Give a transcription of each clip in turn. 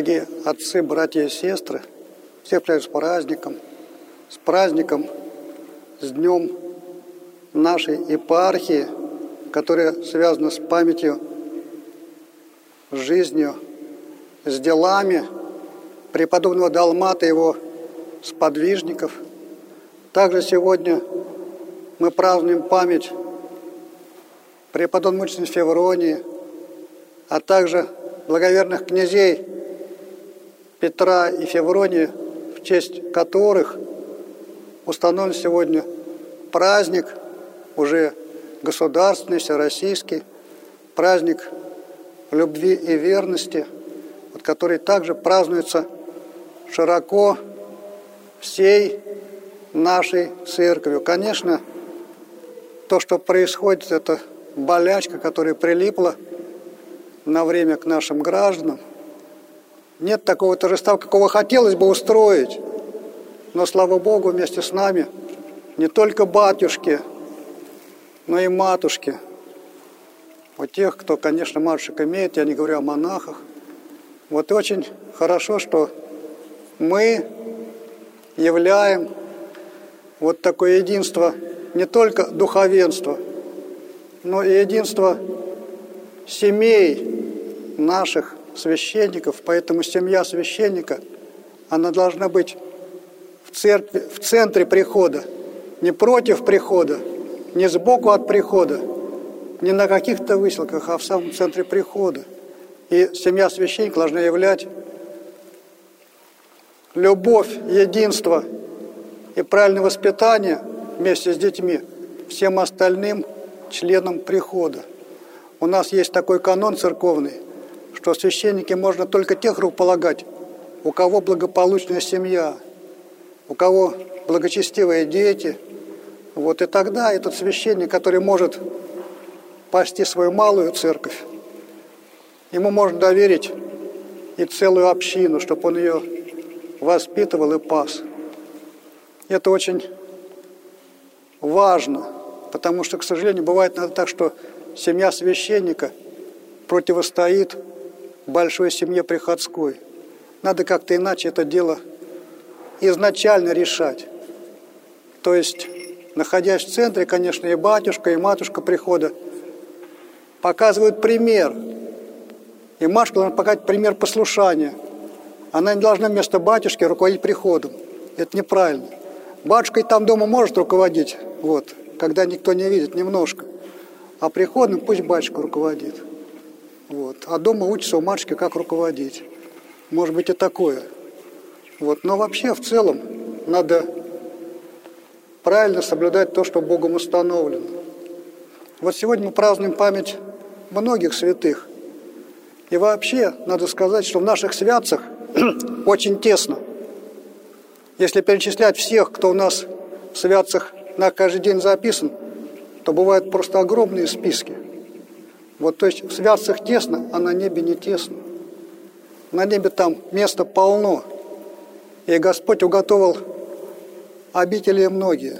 дорогие отцы, братья и сестры, всех с праздником, с праздником, с днем нашей епархии, которая связана с памятью, с жизнью, с делами преподобного Далмата и его сподвижников. Также сегодня мы празднуем память преподобной мученицы Февронии, а также благоверных князей Петра и Февронии, в честь которых установлен сегодня праздник, уже государственный, всероссийский, праздник любви и верности, вот, который также празднуется широко всей нашей церковью. Конечно, то, что происходит, это болячка, которая прилипла на время к нашим гражданам. Нет такого торжества, какого хотелось бы устроить. Но, слава Богу, вместе с нами не только батюшки, но и матушки. Вот тех, кто, конечно, матушек имеет, я не говорю о монахах. Вот очень хорошо, что мы являем вот такое единство не только духовенства, но и единство семей наших священников. Поэтому семья священника, она должна быть в, церкви, в центре прихода, не против прихода, не сбоку от прихода, не на каких-то выселках, а в самом центре прихода. И семья священника должна являть любовь, единство и правильное воспитание вместе с детьми всем остальным членам прихода. У нас есть такой канон церковный, что священники можно только тех рукополагать, у кого благополучная семья, у кого благочестивые дети. Вот и тогда этот священник, который может пасти свою малую церковь, ему можно доверить и целую общину, чтобы он ее воспитывал и пас. Это очень важно, потому что, к сожалению, бывает надо так, что семья священника противостоит большой семье приходской. Надо как-то иначе это дело изначально решать. То есть, находясь в центре, конечно, и батюшка, и матушка прихода показывают пример. И матушка должна показать пример послушания. Она не должна вместо батюшки руководить приходом. Это неправильно. Батюшка и там дома может руководить, вот, когда никто не видит, немножко. А приходом пусть батюшка руководит. Вот. А дома учится у матушки, как руководить. Может быть и такое. Вот. Но вообще в целом надо правильно соблюдать то, что Богом установлено. Вот сегодня мы празднуем память многих святых. И вообще, надо сказать, что в наших святцах очень тесно. Если перечислять всех, кто у нас в святцах на каждый день записан, то бывают просто огромные списки. Вот, то есть в святцах тесно, а на небе не тесно. На небе там места полно. И Господь уготовил обители многие.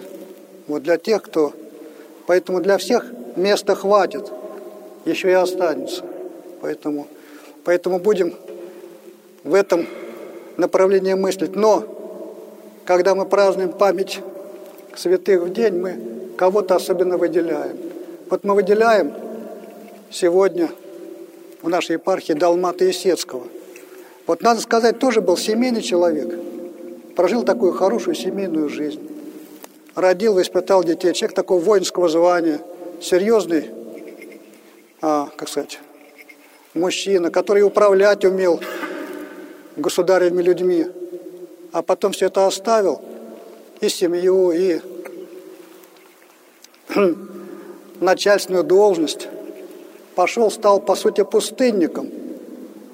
Вот для тех, кто... Поэтому для всех места хватит, еще и останется. Поэтому, поэтому будем в этом направлении мыслить. Но, когда мы празднуем память святых в день, мы кого-то особенно выделяем. Вот мы выделяем сегодня в нашей епархии Далмата Исецкого. Вот надо сказать, тоже был семейный человек, прожил такую хорошую семейную жизнь. Родил, воспитал детей, человек такого воинского звания, серьезный, а, как сказать, мужчина, который управлять умел государевыми людьми, а потом все это оставил, и семью, и начальственную должность, пошел, стал, по сути, пустынником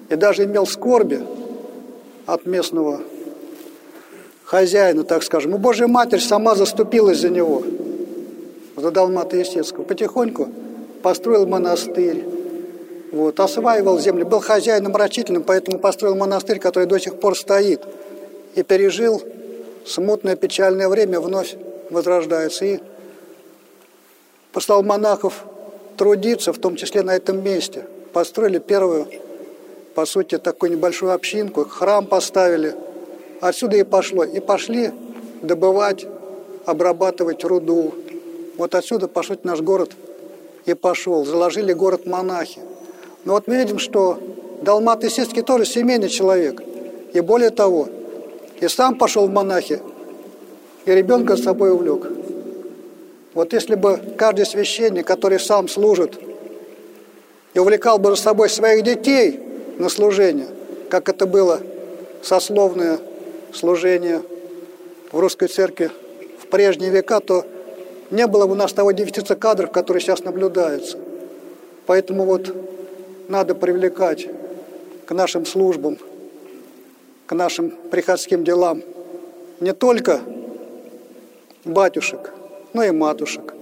и даже имел скорби от местного хозяина, так скажем. И Божья Матерь сама заступилась за него, за Далмата Естецкого. Потихоньку построил монастырь, вот, осваивал землю, был хозяином рачительным, поэтому построил монастырь, который до сих пор стоит, и пережил смутное печальное время, вновь возрождается. И послал монахов трудиться, в том числе на этом месте. Построили первую по сути, такую небольшую общинку, храм поставили. Отсюда и пошло. И пошли добывать, обрабатывать руду. Вот отсюда, по сути, наш город и пошел. Заложили город монахи. Но вот мы видим, что Далмат Исицкий тоже семейный человек. И более того, и сам пошел в монахи, и ребенка с собой увлек. Вот если бы каждый священник, который сам служит, и увлекал бы за собой своих детей на служение, как это было сословное служение в русской церкви в прежние века, то не было бы у нас того дефицита кадров, который сейчас наблюдается. Поэтому вот надо привлекать к нашим службам, к нашим приходским делам не только батюшек, но и матушек.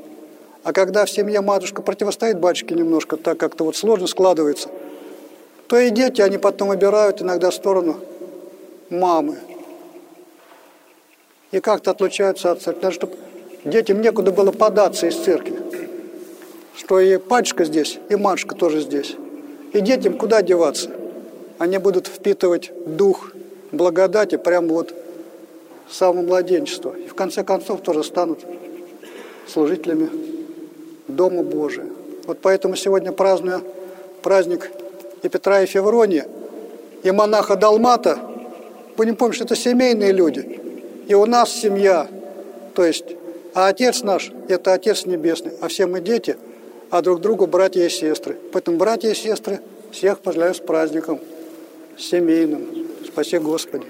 А когда в семье матушка противостоит батюшке немножко, так как-то вот сложно складывается, то и дети, они потом выбирают иногда сторону мамы. И как-то отлучаются от церкви. Даже чтобы детям некуда было податься из церкви. Что и батюшка здесь, и матушка тоже здесь. И детям куда деваться? Они будут впитывать дух благодати прямо вот с самого младенчества. И в конце концов тоже станут служителями Дома Божия. Вот поэтому сегодня празднуя праздник и Петра, и Феврония, и монаха Далмата, будем помнить, что это семейные люди. И у нас семья, то есть, а Отец наш – это Отец Небесный, а все мы дети, а друг другу братья и сестры. Поэтому, братья и сестры, всех поздравляю с праздником семейным. Спаси Господи.